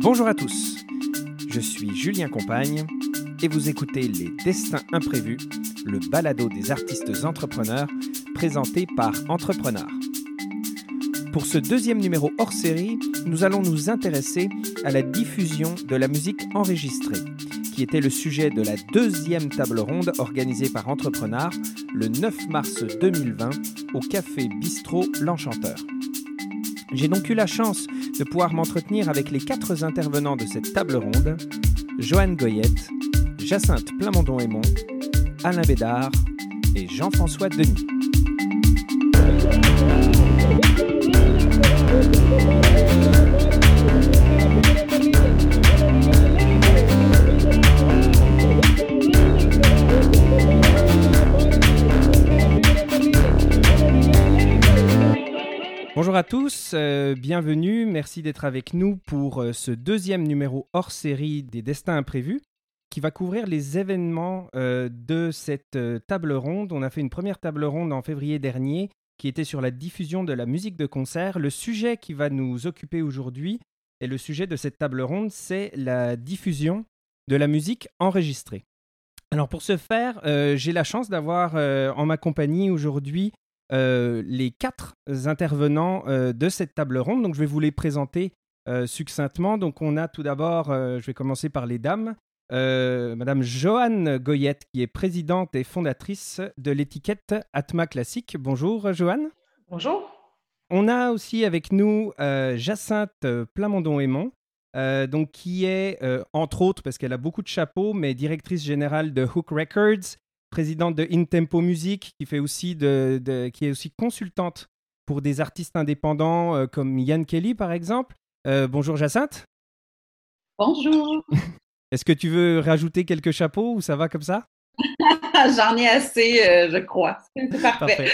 Bonjour à tous, je suis Julien Compagne et vous écoutez Les Destins Imprévus, le balado des artistes entrepreneurs présenté par Entrepreneur. Pour ce deuxième numéro hors série, nous allons nous intéresser à la diffusion de la musique enregistrée, qui était le sujet de la deuxième table ronde organisée par Entrepreneur le 9 mars 2020 au Café Bistrot L'Enchanteur. J'ai donc eu la chance de pouvoir m'entretenir avec les quatre intervenants de cette table ronde, Joanne Goyette, Jacinthe Plamondon-Aymon, Alain Bédard et Jean-François Denis. À tous, euh, bienvenue, merci d'être avec nous pour euh, ce deuxième numéro hors série des Destins Imprévus qui va couvrir les événements euh, de cette table ronde. On a fait une première table ronde en février dernier qui était sur la diffusion de la musique de concert. Le sujet qui va nous occuper aujourd'hui et le sujet de cette table ronde, c'est la diffusion de la musique enregistrée. Alors pour ce faire, j'ai la chance d'avoir en ma compagnie aujourd'hui euh, les quatre intervenants euh, de cette table ronde. Donc, je vais vous les présenter euh, succinctement. Donc, on a tout d'abord, je vais commencer par les dames. Madame Joanne Goyette, qui est présidente et fondatrice de l'étiquette Atma Classique. Bonjour, Joanne. Bonjour. On a aussi avec nous Jacinthe Plamondon-Aymon, donc qui est, entre autres, parce qu'elle a beaucoup de chapeaux, mais directrice générale de Hook Records, présidente de InTempo Music, qui, fait aussi de, qui est aussi consultante pour des artistes indépendants euh, comme Yann Kelly, par exemple. Euh, bonjour Jacinthe. Bonjour. Est-ce que tu veux rajouter quelques chapeaux ou ça va comme ça? J'en ai assez, euh, je crois. C'est parfait.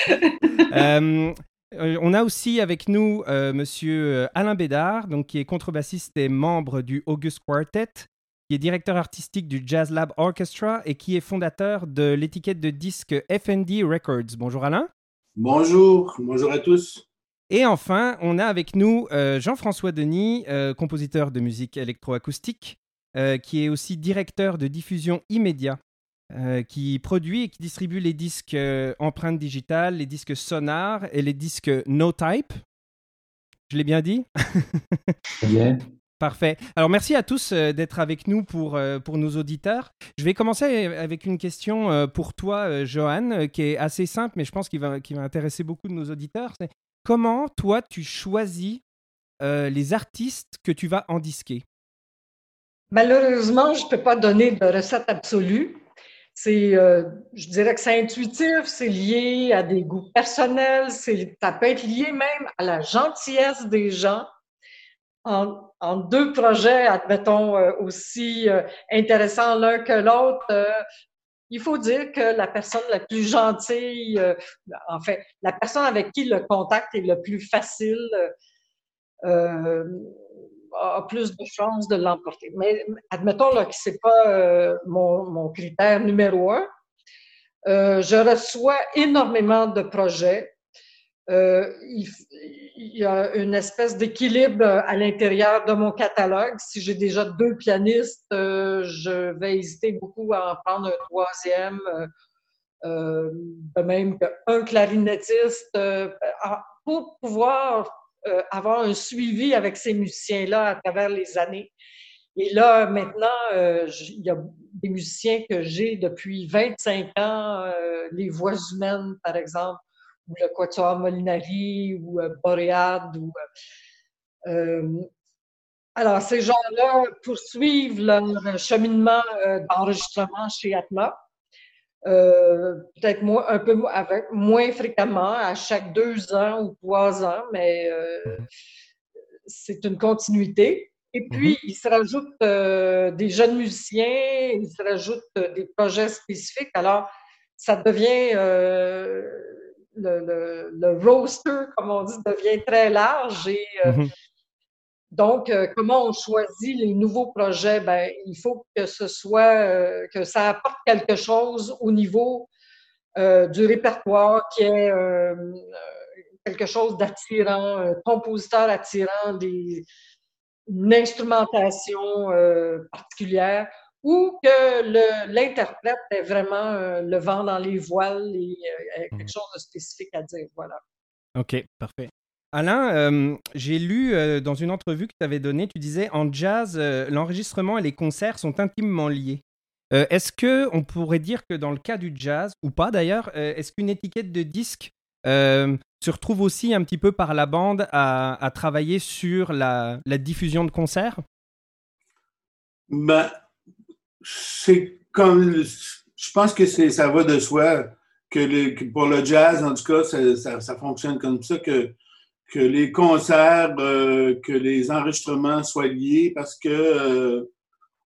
on a aussi avec nous Monsieur Alain Bédard, donc qui est contrebassiste et membre du August Quartet, qui est directeur artistique du Jazz Lab Orchestra et qui est fondateur de l'étiquette de disque FND Records. Bonjour Alain. Bonjour, bonjour à tous. Et enfin, on a avec nous euh, Jean-François Denis, euh, compositeur de musique électroacoustique, euh, qui est aussi directeur de diffusion immédiat, qui produit et qui distribue les disques empreintes digitales, les disques sonars et les disques no type. Je l'ai bien dit? Bien. Parfait. Alors merci à tous euh, d'être avec nous pour, euh, pour nos auditeurs. Je vais commencer avec une question euh, pour toi, Johan, qui est assez simple, mais je pense qu'il va, va intéresser beaucoup de nos auditeurs. Comment, toi, tu choisis les artistes que tu vas en disquer Malheureusement, je ne peux pas donner de recette absolue. C'est, je dirais que c'est intuitif, c'est lié à des goûts personnels, ça peut être lié même à la gentillesse des gens en, deux projets, admettons, euh, aussi euh, intéressants l'un que l'autre, euh, il faut dire que la personne la plus gentille, en fait, la personne avec qui le contact est le plus facile, a plus de chances de l'emporter. Mais admettons là, que ce n'est pas mon, mon, critère numéro un. je reçois énormément de projets. Euh, il, y a une espèce d'équilibre à l'intérieur de mon catalogue. Si j'ai déjà deux pianistes, euh, je vais hésiter beaucoup à en prendre un troisième, euh, de même qu'un clarinettiste, pour pouvoir avoir un suivi avec ces musiciens-là à travers les années. Et là, maintenant, il y a des musiciens que j'ai depuis 25 ans, les voix humaines, par exemple, ou le Quatuor Molinari ou euh, Boréade. Ou, euh, euh, alors, ces gens-là poursuivent leur cheminement d'enregistrement chez Atma. peut-être un peu avec, moins fréquemment, à chaque deux ans ou trois ans, mais mm-hmm. c'est une continuité. Et puis, mm-hmm. il se rajoute des jeunes musiciens, il se rajoute des projets spécifiques. Alors, ça devient le, le, roster, comme on dit, devient très large. Et, euh, mm-hmm. Donc, euh, comment on choisit les nouveaux projets? Ben, il faut que ce soit, euh, que ça apporte quelque chose au niveau du répertoire, qui est quelque chose d'attirant, un compositeur attirant, des, une instrumentation particulière ou que l'interprète ait vraiment le vent dans les voiles et quelque mmh. chose de spécifique à dire. Voilà. OK, parfait. Alain, j'ai lu dans une entrevue que tu avais donnée, tu disais en jazz, l'enregistrement et les concerts sont intimement liés. est-ce que on pourrait dire que dans le cas du jazz, ou pas d'ailleurs, est-ce qu'une étiquette de disque se retrouve aussi un petit peu par la bande à, travailler sur la, diffusion de concerts? Ben, c'est comme. Je pense que ça va de soi que, pour le jazz, en tout cas, ça, fonctionne comme ça, que, que les concerts, euh, que les enregistrements soient liés parce que euh,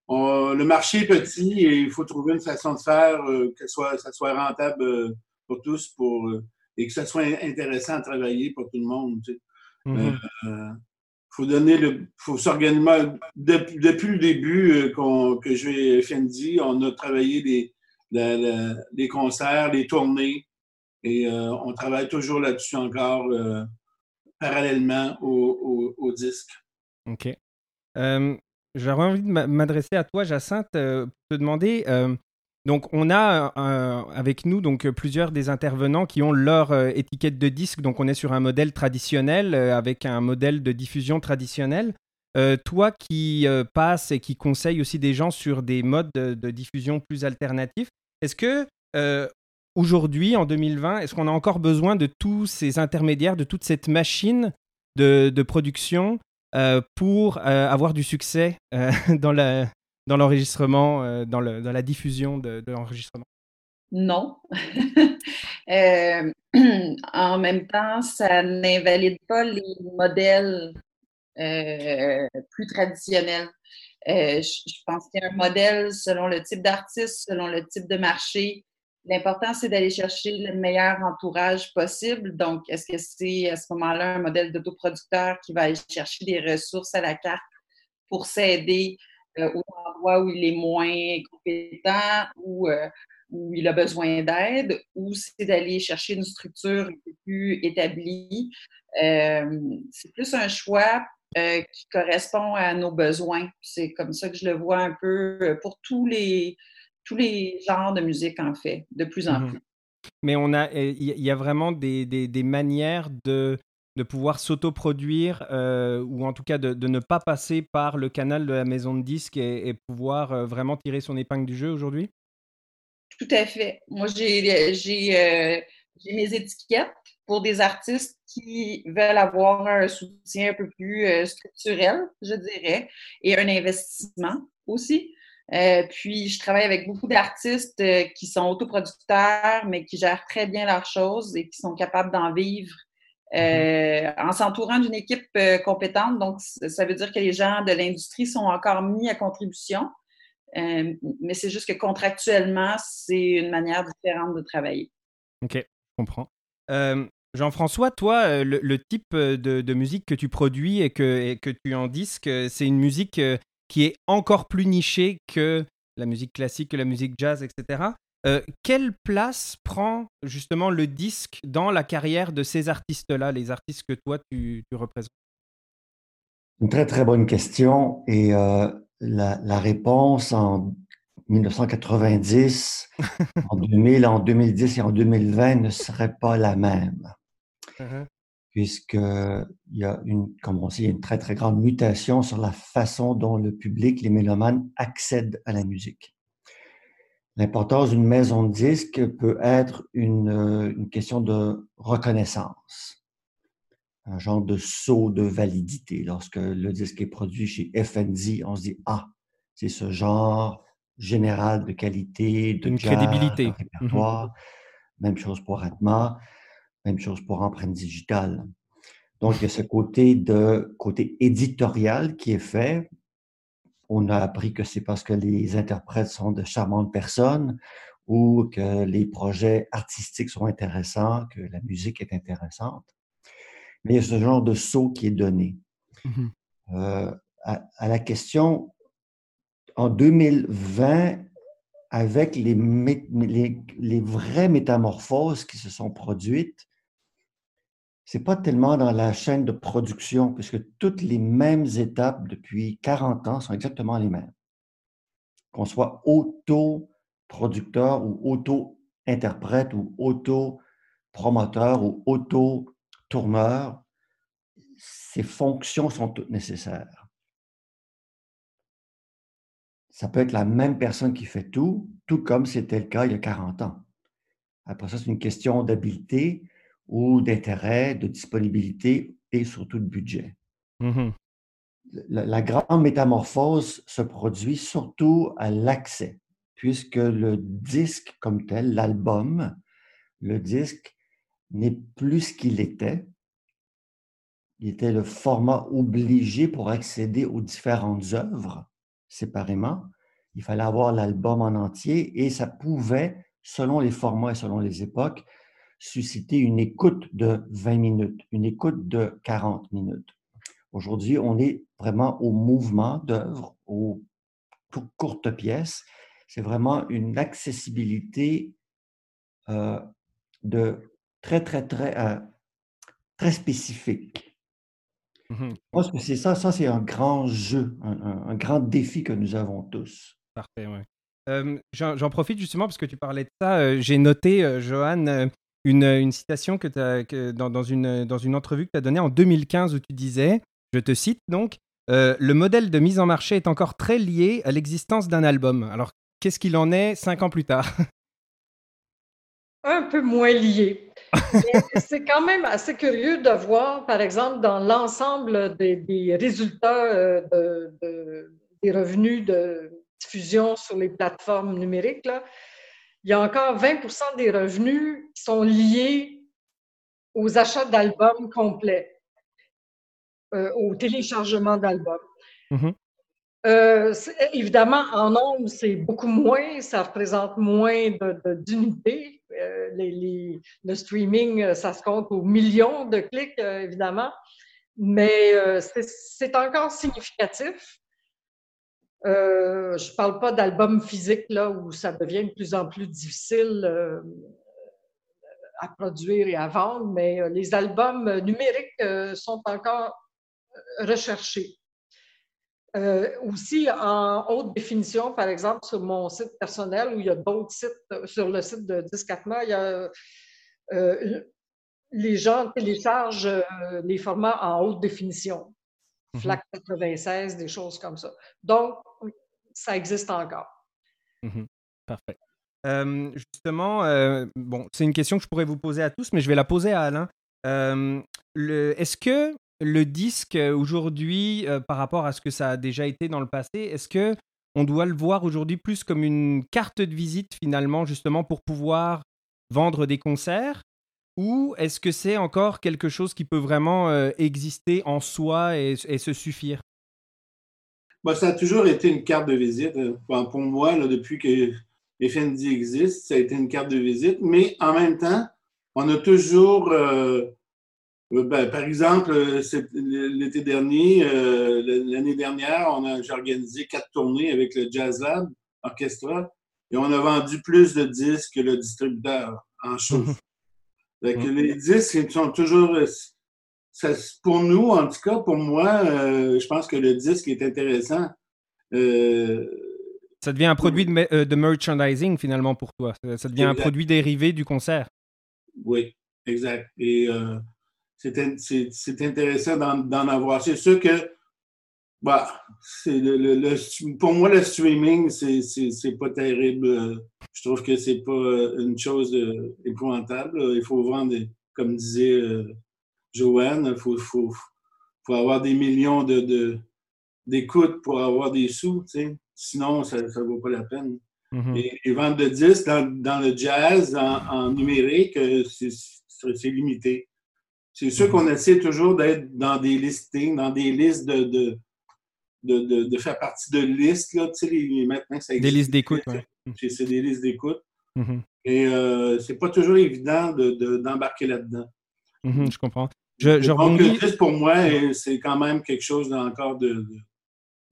le marché est petit et il faut trouver une façon de faire euh, que soit, ça soit rentable pour tous pour, et que ça soit intéressant à travailler pour tout le monde. Tu mm-hmm. Faut donner le, faut s'organiser. depuis le début que je vais FND, on a travaillé les, concerts, les tournées, et on travaille toujours là-dessus encore parallèlement au, disque. OK. J'aurais envie de m'adresser à toi, Jacinthe, pour te demander. Donc, on a avec nous donc plusieurs des intervenants qui ont leur étiquette de disque. Donc, on est sur un modèle traditionnel avec un modèle de diffusion traditionnel. toi qui passes et qui conseilles aussi des gens sur des modes de diffusion plus alternatifs, est-ce que aujourd'hui, en 2020, est-ce qu'on a encore besoin de tous ces intermédiaires, de toute cette machine de, production euh, pour euh, avoir du succès euh, dans, dans l'enregistrement, dans, la diffusion de, l'enregistrement? Non. en même temps, ça n'invalide pas les modèles plus traditionnels. je pense qu'il y a un modèle selon le type d'artiste, selon le type de marché, L'important, c'est d'aller chercher le meilleur entourage possible. Donc, est-ce que c'est à ce moment-là un modèle d'autoproducteur qui va aller chercher des ressources à la carte pour s'aider euh, endroit où il est moins compétent ou euh, où il a besoin d'aide, ou c'est d'aller chercher une structure plus établie. Euh, c'est plus un choix qui correspond à nos besoins. C'est comme ça que je le vois un peu pour tous les, tous les genres de musique, en fait, de plus en mmh plus. Mais on a, il y a vraiment des, des, manières de, de pouvoir s'autoproduire euh, ou en tout cas de, ne pas passer par le canal de la maison de disques et, pouvoir euh, vraiment tirer son épingle du jeu aujourd'hui? Tout à fait. Moi, euh, j'ai mes étiquettes pour des artistes qui veulent avoir un soutien un peu plus structurel, je dirais, et un investissement aussi. Puis, je travaille avec beaucoup d'artistes qui sont autoproducteurs, mais qui gèrent très bien leurs choses et qui sont capables d'en vivre euh, en s'entourant d'une équipe compétente. Donc, ça veut dire que les gens de l'industrie sont encore mis à contribution. mais c'est juste que contractuellement, c'est une manière différente de travailler. OK, je comprends. Jean-François, toi, le, type de, musique que tu produis et que, et que tu en disques, c'est une musique qui est encore plus niché que la musique classique, que la musique jazz, etc. Euh, quelle place prend justement le disque dans la carrière de ces artistes-là, les artistes que toi tu, représentes? Une très très bonne question et euh, la, réponse en 1990, en 2000, en 2010 et en 2020 ne serait pas la même. Puisqu'il y a une, comme on sait, une très, très grande mutation sur la façon dont le public, les mélomanes, accèdent à la musique. L'importance d'une maison de disque peut être une, une, question de reconnaissance, un genre de saut de validité. Lorsque le disque est produit chez FNZ, on se dit Ah, c'est ce genre général de qualité, de une crédibilité. De répertoire. Même chose pour Atma. Même chose pour empreinte digitale. Donc, il y a ce côté de côté éditorial qui est fait. On a appris que c'est parce que les interprètes sont de charmantes personnes ou que les projets artistiques sont intéressants, que la musique est intéressante. Mais il y a ce genre de saut qui est donné. Mmh euh, à, la question, en 2020, avec les, les, les, vraies métamorphoses qui se sont produites, C'est pas tellement dans la chaîne de production, puisque toutes les mêmes étapes depuis 40 ans sont exactement les mêmes. Qu'on soit auto-producteur ou auto-interprète ou auto-promoteur ou auto-tourneur, ces fonctions sont toutes nécessaires. Ça peut être la même personne qui fait tout, tout comme c'était le cas il y a 40 ans. Après ça, c'est une question d'habileté ou d'intérêt, de disponibilité et surtout de budget. Mmh la, grande métamorphose se produit surtout à l'accès, puisque le disque comme tel, l'album, le disque n'est plus ce qu'il était. Il était le format obligé pour accéder aux différentes œuvres séparément. Il fallait avoir l'album en entier et ça pouvait, selon les formats et selon les époques, susciter une écoute de 20 minutes, une écoute de 40 minutes. Aujourd'hui, on est vraiment au mouvement d'œuvres, aux courtes pièces. C'est vraiment une accessibilité euh, de très, très, très, euh, très spécifique. Mmh Je pense que c'est ça, ça c'est un grand jeu, un, grand défi que nous avons tous. Parfait, oui. J'en profite justement parce que tu parlais de ça. Euh, j'ai noté, Johan, une, citation que, as, dans, une, dans une entrevue que tu as donnée en 2015 où tu disais je te cite donc, euh, le modèle de mise en marché est encore très lié à l'existence d'un album. Alors, qu'est-ce qu'il en est cinq ans plus tard Un peu moins lié. c'est quand même assez curieux de voir, par exemple, dans l'ensemble des, résultats euh, des revenus de diffusion sur les plateformes numériques, il y a encore 20% des revenus qui sont liés aux achats d'albums complets. Euh, au téléchargement d'albums. Mm-hmm. Euh, évidemment, en nombre, c'est beaucoup moins, ça représente moins d'unités. Euh, le streaming, ça se compte aux millions de clics, évidemment, mais c'est encore significatif. Je ne parle pas d'albums physiques, là, où ça devient de plus en plus difficile à produire et à vendre, mais les albums numériques sont encore recherché. Euh, aussi, en haute définition, par exemple, sur mon site personnel, où il y a d'autres sites, sur le site de Discatma, il y a, euh, les gens téléchargent euh, les formats en haute définition. Mhm. FLAC 96, des choses comme ça. Donc, ça existe encore. Mhm. Parfait. justement, bon, c'est une question que je pourrais vous poser à tous, mais je vais la poser à Alain. Est-ce que le disque euh, aujourd'hui, euh, par rapport à ce que ça a déjà été dans le passé, est-ce que on doit le voir aujourd'hui plus comme une carte de visite finalement, justement pour pouvoir vendre des concerts? Ou est-ce que c'est encore quelque chose qui peut vraiment euh, exister en soi et, se suffire? Bah, Ça a toujours été une carte de visite. Pour moi, depuis que FND existe, ça a été une carte de visite. Mais en même temps, on a toujours euh, ben, par exemple, euh, l'été dernier, euh, l'année dernière, j'ai organisé quatre tournées avec le Jazz Lab Orchestra et on a vendu plus de disques que le distributeur en show. les disques sont toujours. pour nous, en tout cas, pour moi, je pense que le disque est intéressant. ça devient un produit de, merchandising finalement pour toi. Ça devient un produit dérivé du concert. Oui, exact. Et c'est intéressant d'en avoir. C'est sûr que bah, le, pour moi, le streaming, c'est pas terrible. Je trouve que c'est pas une chose euh, épouvantable. Il faut vendre, comme disait euh, Joanne, il faut, faut, faut, avoir des millions d'écoutes de, pour avoir des sous. Sinon, ça ne vaut pas la peine. Mm-hmm. et, et, vendre de disques dans, dans le jazz, en, en numérique, euh, c'est limité. C'est sûr qu'on essaie toujours d'être dans des listings, dans des listes de, de, de, de, faire partie de listes. Là, tu sais, maintenant, ça existe. Des listes d'écoute, oui. C'est des listes d'écoute. Mm-hmm. Et euh, c'est pas toujours évident d'embarquer là-dedans. Mm-hmm, je comprends. Je, je Donc, juste pour moi, c'est quand même quelque chose encore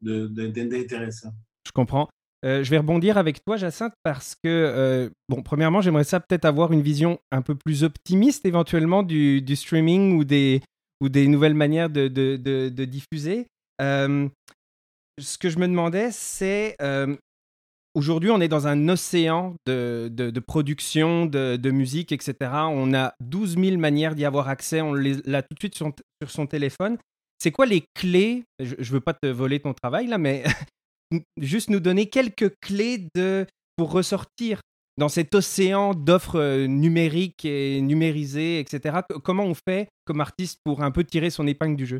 d'intéressant. Je comprends. je vais rebondir avec toi, Jacinthe, parce que, bon, premièrement, j'aimerais ça peut-être avoir une vision un peu plus optimiste éventuellement du, streaming ou des, ou des nouvelles manières de, de diffuser. Ce que je me demandais, c'est Aujourd'hui, on est dans un océan de, de, production, de, musique, etc. On a 12 000 manières d'y avoir accès. On l'a tout de suite sur, son téléphone. C'est quoi les clés? Je ne veux pas te voler ton travail là, mais juste nous donner quelques clés de, pour ressortir dans cet océan d'offres euh, numériques et numérisées, etc. Comment on fait comme artiste pour un peu tirer son épingle du jeu?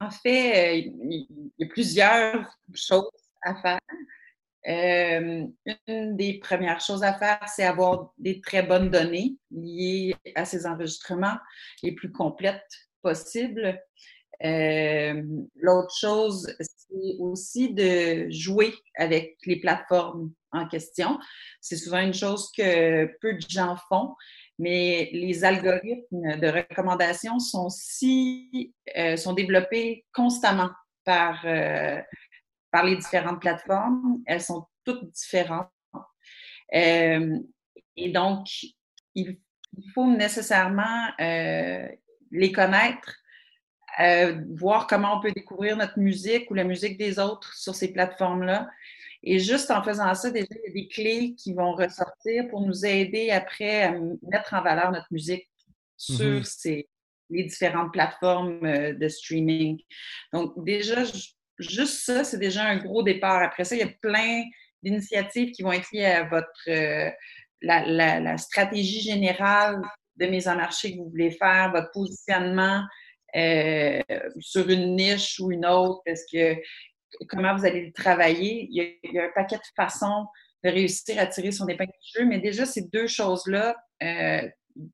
En fait, euh, il y a plusieurs choses à faire. Euh, une des premières choses à faire, c'est avoir des très bonnes données liées à ces enregistrements les plus complètes possibles. Euh, l'autre chose, c'est aussi de jouer avec les plateformes en question. C'est souvent une chose que peu de gens font, mais les algorithmes de recommandation sont si euh, sont développés constamment par par les différentes plateformes. Elles sont toutes différentes. Euh, et donc, il, faut nécessairement euh, les connaître, euh, voir comment on peut découvrir notre musique ou la musique des autres sur ces plateformes-là. Et juste en faisant ça, déjà, il y a des clés qui vont ressortir pour nous aider après à mettre en valeur notre musique sur mm-hmm. ces, les différentes plateformes de streaming. Donc, déjà, juste ça, c'est déjà un gros départ. Après ça, il y a plein d'initiatives qui vont être liées à votre euh, la, stratégie générale de mise en marché que vous voulez faire, votre positionnement euh, sur une niche ou une autre, parce que comment vous allez le travailler. Il y, a, un paquet de façons de réussir à tirer son épingle du jeu, mais déjà, ces deux choses-là, euh,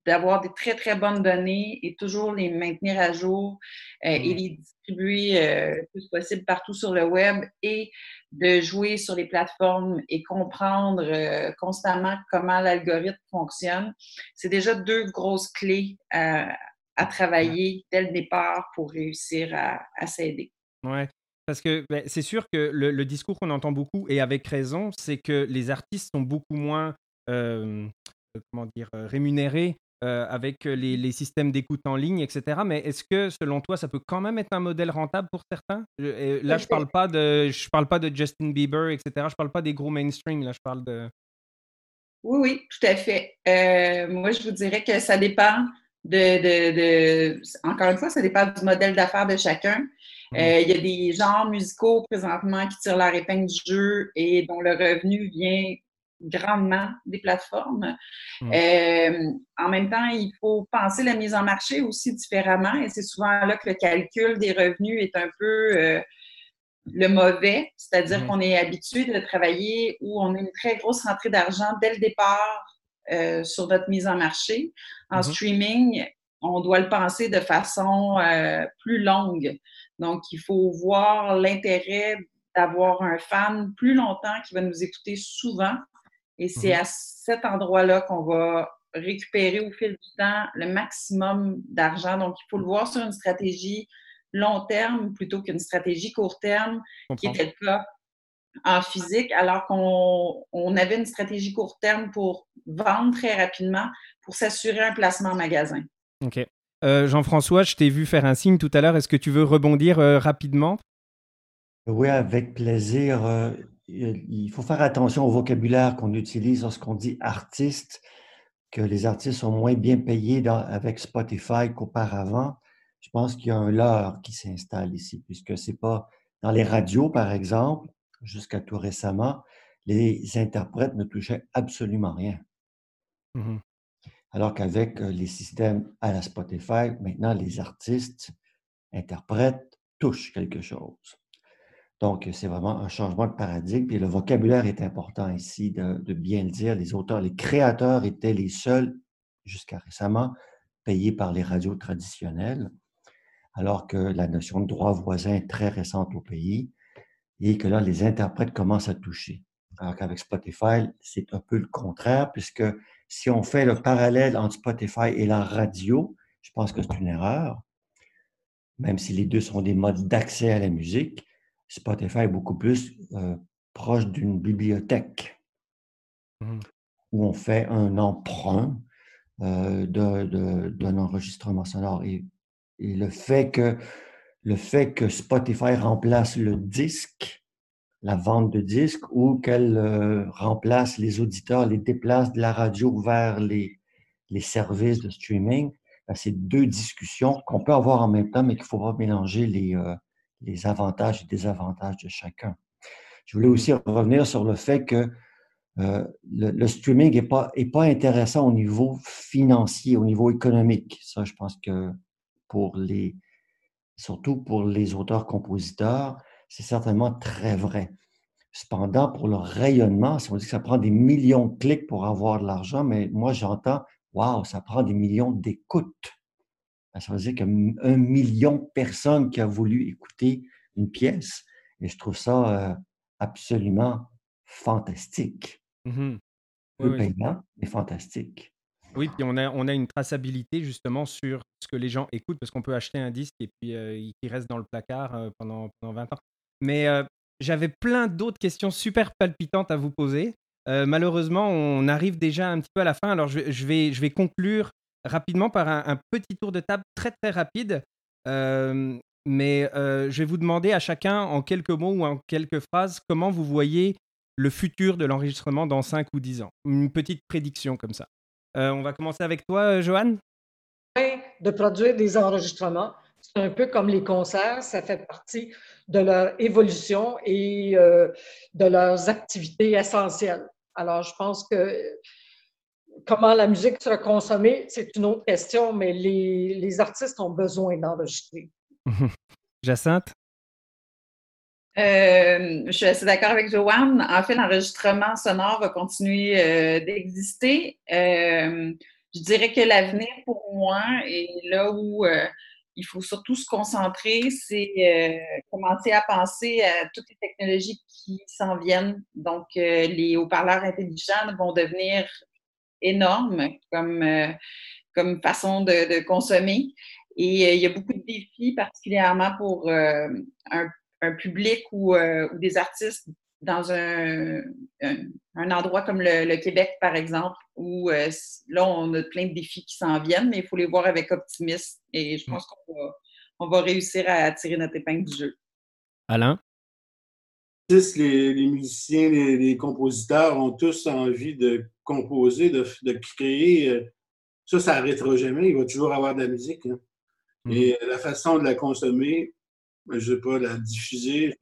d'avoir des très, très bonnes données et toujours les maintenir à jour euh, et mmh. les distribuer euh, le plus possible partout sur le web et de jouer sur les plateformes et comprendre euh, constamment comment l'algorithme fonctionne. C'est déjà deux grosses clés à, travailler dès le départ pour réussir à, s'aider. Ouais. Parce que ben, c'est sûr que le, discours qu'on entend beaucoup, et avec raison, c'est que les artistes sont beaucoup moins euh, comment dire, euh, rémunérés euh, avec les, systèmes d'écoute en ligne, etc. Mais est-ce que, selon toi, ça peut quand même être un modèle rentable pour certains? Là, je parle pas de, je parle pas de Justin Bieber, etc. Je parle pas des gros mainstream. Là, je parle de. Oui, oui, tout à fait. moi, je vous dirais que ça dépend de, encore une fois, ça dépend du modèle d'affaires de chacun. Mmh. Il y a des genres musicaux présentement qui tirent leur épingle du jeu et dont le revenu vient grandement des plateformes. Mm. Euh, en même temps, il faut penser la mise en marché aussi différemment et c'est souvent là que le calcul des revenus est un peu euh, le mauvais, c'est-à-dire mm. qu'on est habitué de travailler où on a une très grosse rentrée d'argent dès le départ euh, sur notre mise en marché. En mm-hmm. streaming, on doit le penser de façon plus longue. Donc, il faut voir l'intérêt d'avoir un fan plus longtemps qui va nous écouter souvent et c'est mhm. à cet endroit-là qu'on va récupérer au fil du temps le maximum d'argent. Donc, il faut le voir sur une stratégie long terme plutôt qu'une stratégie court terme, qui était le cas en physique, alors qu'on avait une stratégie court terme pour vendre très rapidement, pour s'assurer un placement en magasin. OK. Euh, Jean-François, je t'ai vu faire un signe tout à l'heure. Est-ce que tu veux rebondir euh, rapidement? Oui, avec plaisir. Euh, il faut faire attention au vocabulaire qu'on utilise lorsqu'on dit artiste, que les artistes sont moins bien payés avec Spotify qu'auparavant. Je pense qu'il y a un leurre qui s'installe ici, puisque c'est pas dans les radios, par exemple, jusqu'à tout récemment, les interprètes ne touchaient absolument rien. Mmh Alors qu'avec euh, les systèmes à la Spotify, maintenant, les artistes, interprètes, touchent quelque chose. Donc, c'est vraiment un changement de paradigme. Et le vocabulaire est important ici de, bien le dire. Les auteurs, les créateurs étaient les seuls, jusqu'à récemment, payés par les radios traditionnelles, alors que la notion de droit voisin est très récente au pays et que là, les interprètes commencent à toucher. Alors qu'avec Spotify, c'est un peu le contraire, puisque si on fait le parallèle entre Spotify et la radio, je pense que c'est une erreur, même si les deux sont des modes d'accès à la musique. Spotify est beaucoup plus euh, proche d'une bibliothèque mmh. où on fait un emprunt euh, d'un enregistrement sonore. Et, le, fait que, le fait que Spotify remplace le disque, la vente de disques, ou qu'elle euh, remplace les auditeurs, les déplace de la radio vers les, les services de streaming, ben, c'est deux discussions qu'on peut avoir en même temps, mais qu'il ne faut pas mélanger les, euh, les avantages et désavantages de chacun. Je voulais aussi revenir sur le fait que euh, le, streaming n'est pas, est pas intéressant au niveau financier, au niveau économique. Ça, je pense que pour les, surtout pour les auteurs-compositeurs, c'est certainement très vrai. Cependant, pour le rayonnement, si on dit que ça prend des millions de clics pour avoir de l'argent, mais moi, j'entends, waouh, ça prend des millions d'écoutes. Ben, ça veut dire qu'il y a un million de personnes qui ont voulu écouter une pièce. Et je trouve ça euh, absolument fantastique. Mmh Peu payant, mais fantastique. Oui, puis on a, une traçabilité justement sur ce que les gens écoutent, parce qu'on peut acheter un disque et puis euh, il reste dans le placard euh, pendant, pendant 20 ans. Mais j'avais plein d'autres questions super palpitantes à vous poser. malheureusement, on arrive déjà un petit peu à la fin, alors je, vais, conclure rapidement par un, petit tour de table très très rapide. Euh, mais euh, je vais vous demander à chacun en quelques mots ou en quelques phrases comment vous voyez le futur de l'enregistrement dans 5 ou 10 ans? Une petite prédiction comme ça. Euh, on va commencer avec toi, Joanne. De produire des enregistrements, c'est un peu comme les concerts, ça fait partie de leur évolution et de leurs activités essentielles. Alors, je pense que comment la musique sera consommée, c'est une autre question, mais les, artistes ont besoin d'enregistrer. Jacinthe? Euh, je suis assez d'accord avec Joanne. En fait, l'enregistrement sonore va continuer euh, d'exister. Euh, je dirais que l'avenir pour moi et là où il faut surtout se concentrer, c'est commencer à penser à toutes les technologies qui s'en viennent. Donc, les haut-parleurs intelligents vont devenir énorme comme, euh, comme façon de, consommer. Et euh, il y a beaucoup de défis, particulièrement pour euh, un, public ou, des artistes dans un, un, endroit comme le, Québec, par exemple, où là, on a plein de défis qui s'en viennent, mais il faut les voir avec optimisme. Et je pense qu'on va, on va réussir à tirer notre épingle du jeu. Alain? Les, les musiciens, les, les, compositeurs ont tous envie de composer, de, créer, euh, ça, ça n'arrêtera jamais. Il va toujours avoir de la musique. Hein. Mm-hmm. Et la façon de la consommer, je ne sais pas, la diffuser,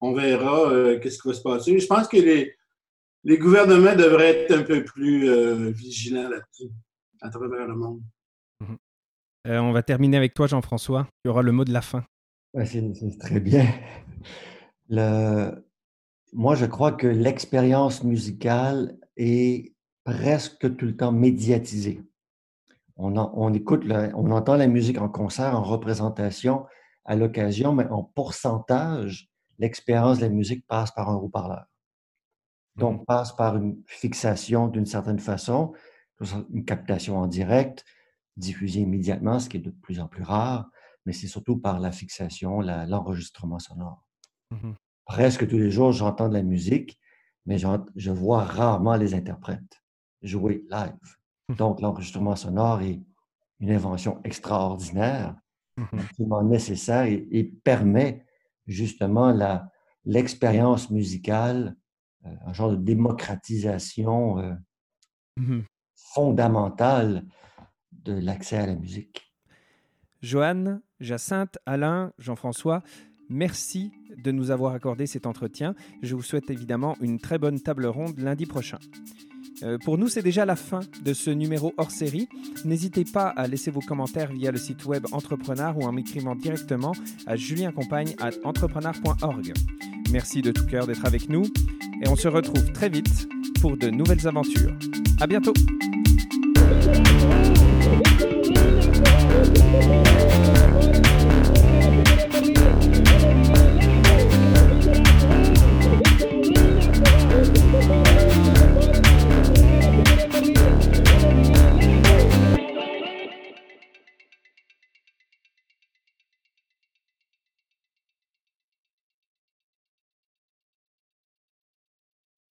on verra euh, qu'est-ce qui va se passer. Je pense que les, les gouvernements devraient être un peu plus euh, vigilants là-dessus, à travers le monde. Mm-hmm. on va terminer avec toi, Jean-François. Tu auras le mot de la fin. c'est très bien. Le... Moi, je crois que l'expérience musicale est presque tout le temps médiatisé. On, on écoute, on entend la musique en concert, en représentation, à l'occasion, mais en pourcentage, l'expérience de la musique passe par un haut-parleur. Donc, mmh passe par une fixation d'une certaine façon, une captation en direct, diffusée immédiatement, ce qui est de plus en plus rare, mais c'est surtout par la fixation, l'enregistrement sonore. Mmh Presque tous les jours, j'entends de la musique, mais je vois rarement les interprètes jouer live. Mmh. Donc, l'enregistrement sonore est une invention extraordinaire, mmh absolument nécessaire et, permet justement l'expérience musicale, euh, un genre de démocratisation euh, mmh fondamentale de l'accès à la musique. Joanne, Jacinthe, Alain, Jean-François, Merci de nous avoir accordé cet entretien. Je vous souhaite évidemment une très bonne table ronde lundi prochain. Euh, pour nous, c'est déjà la fin de ce numéro hors série. N'hésitez pas à laisser vos commentaires via le site web Entrepreneur ou en m'écrivant directement à juliencompagne à entrepreneur.org. Merci de tout cœur d'être avec nous et on se retrouve très vite pour de nouvelles aventures. À bientôt!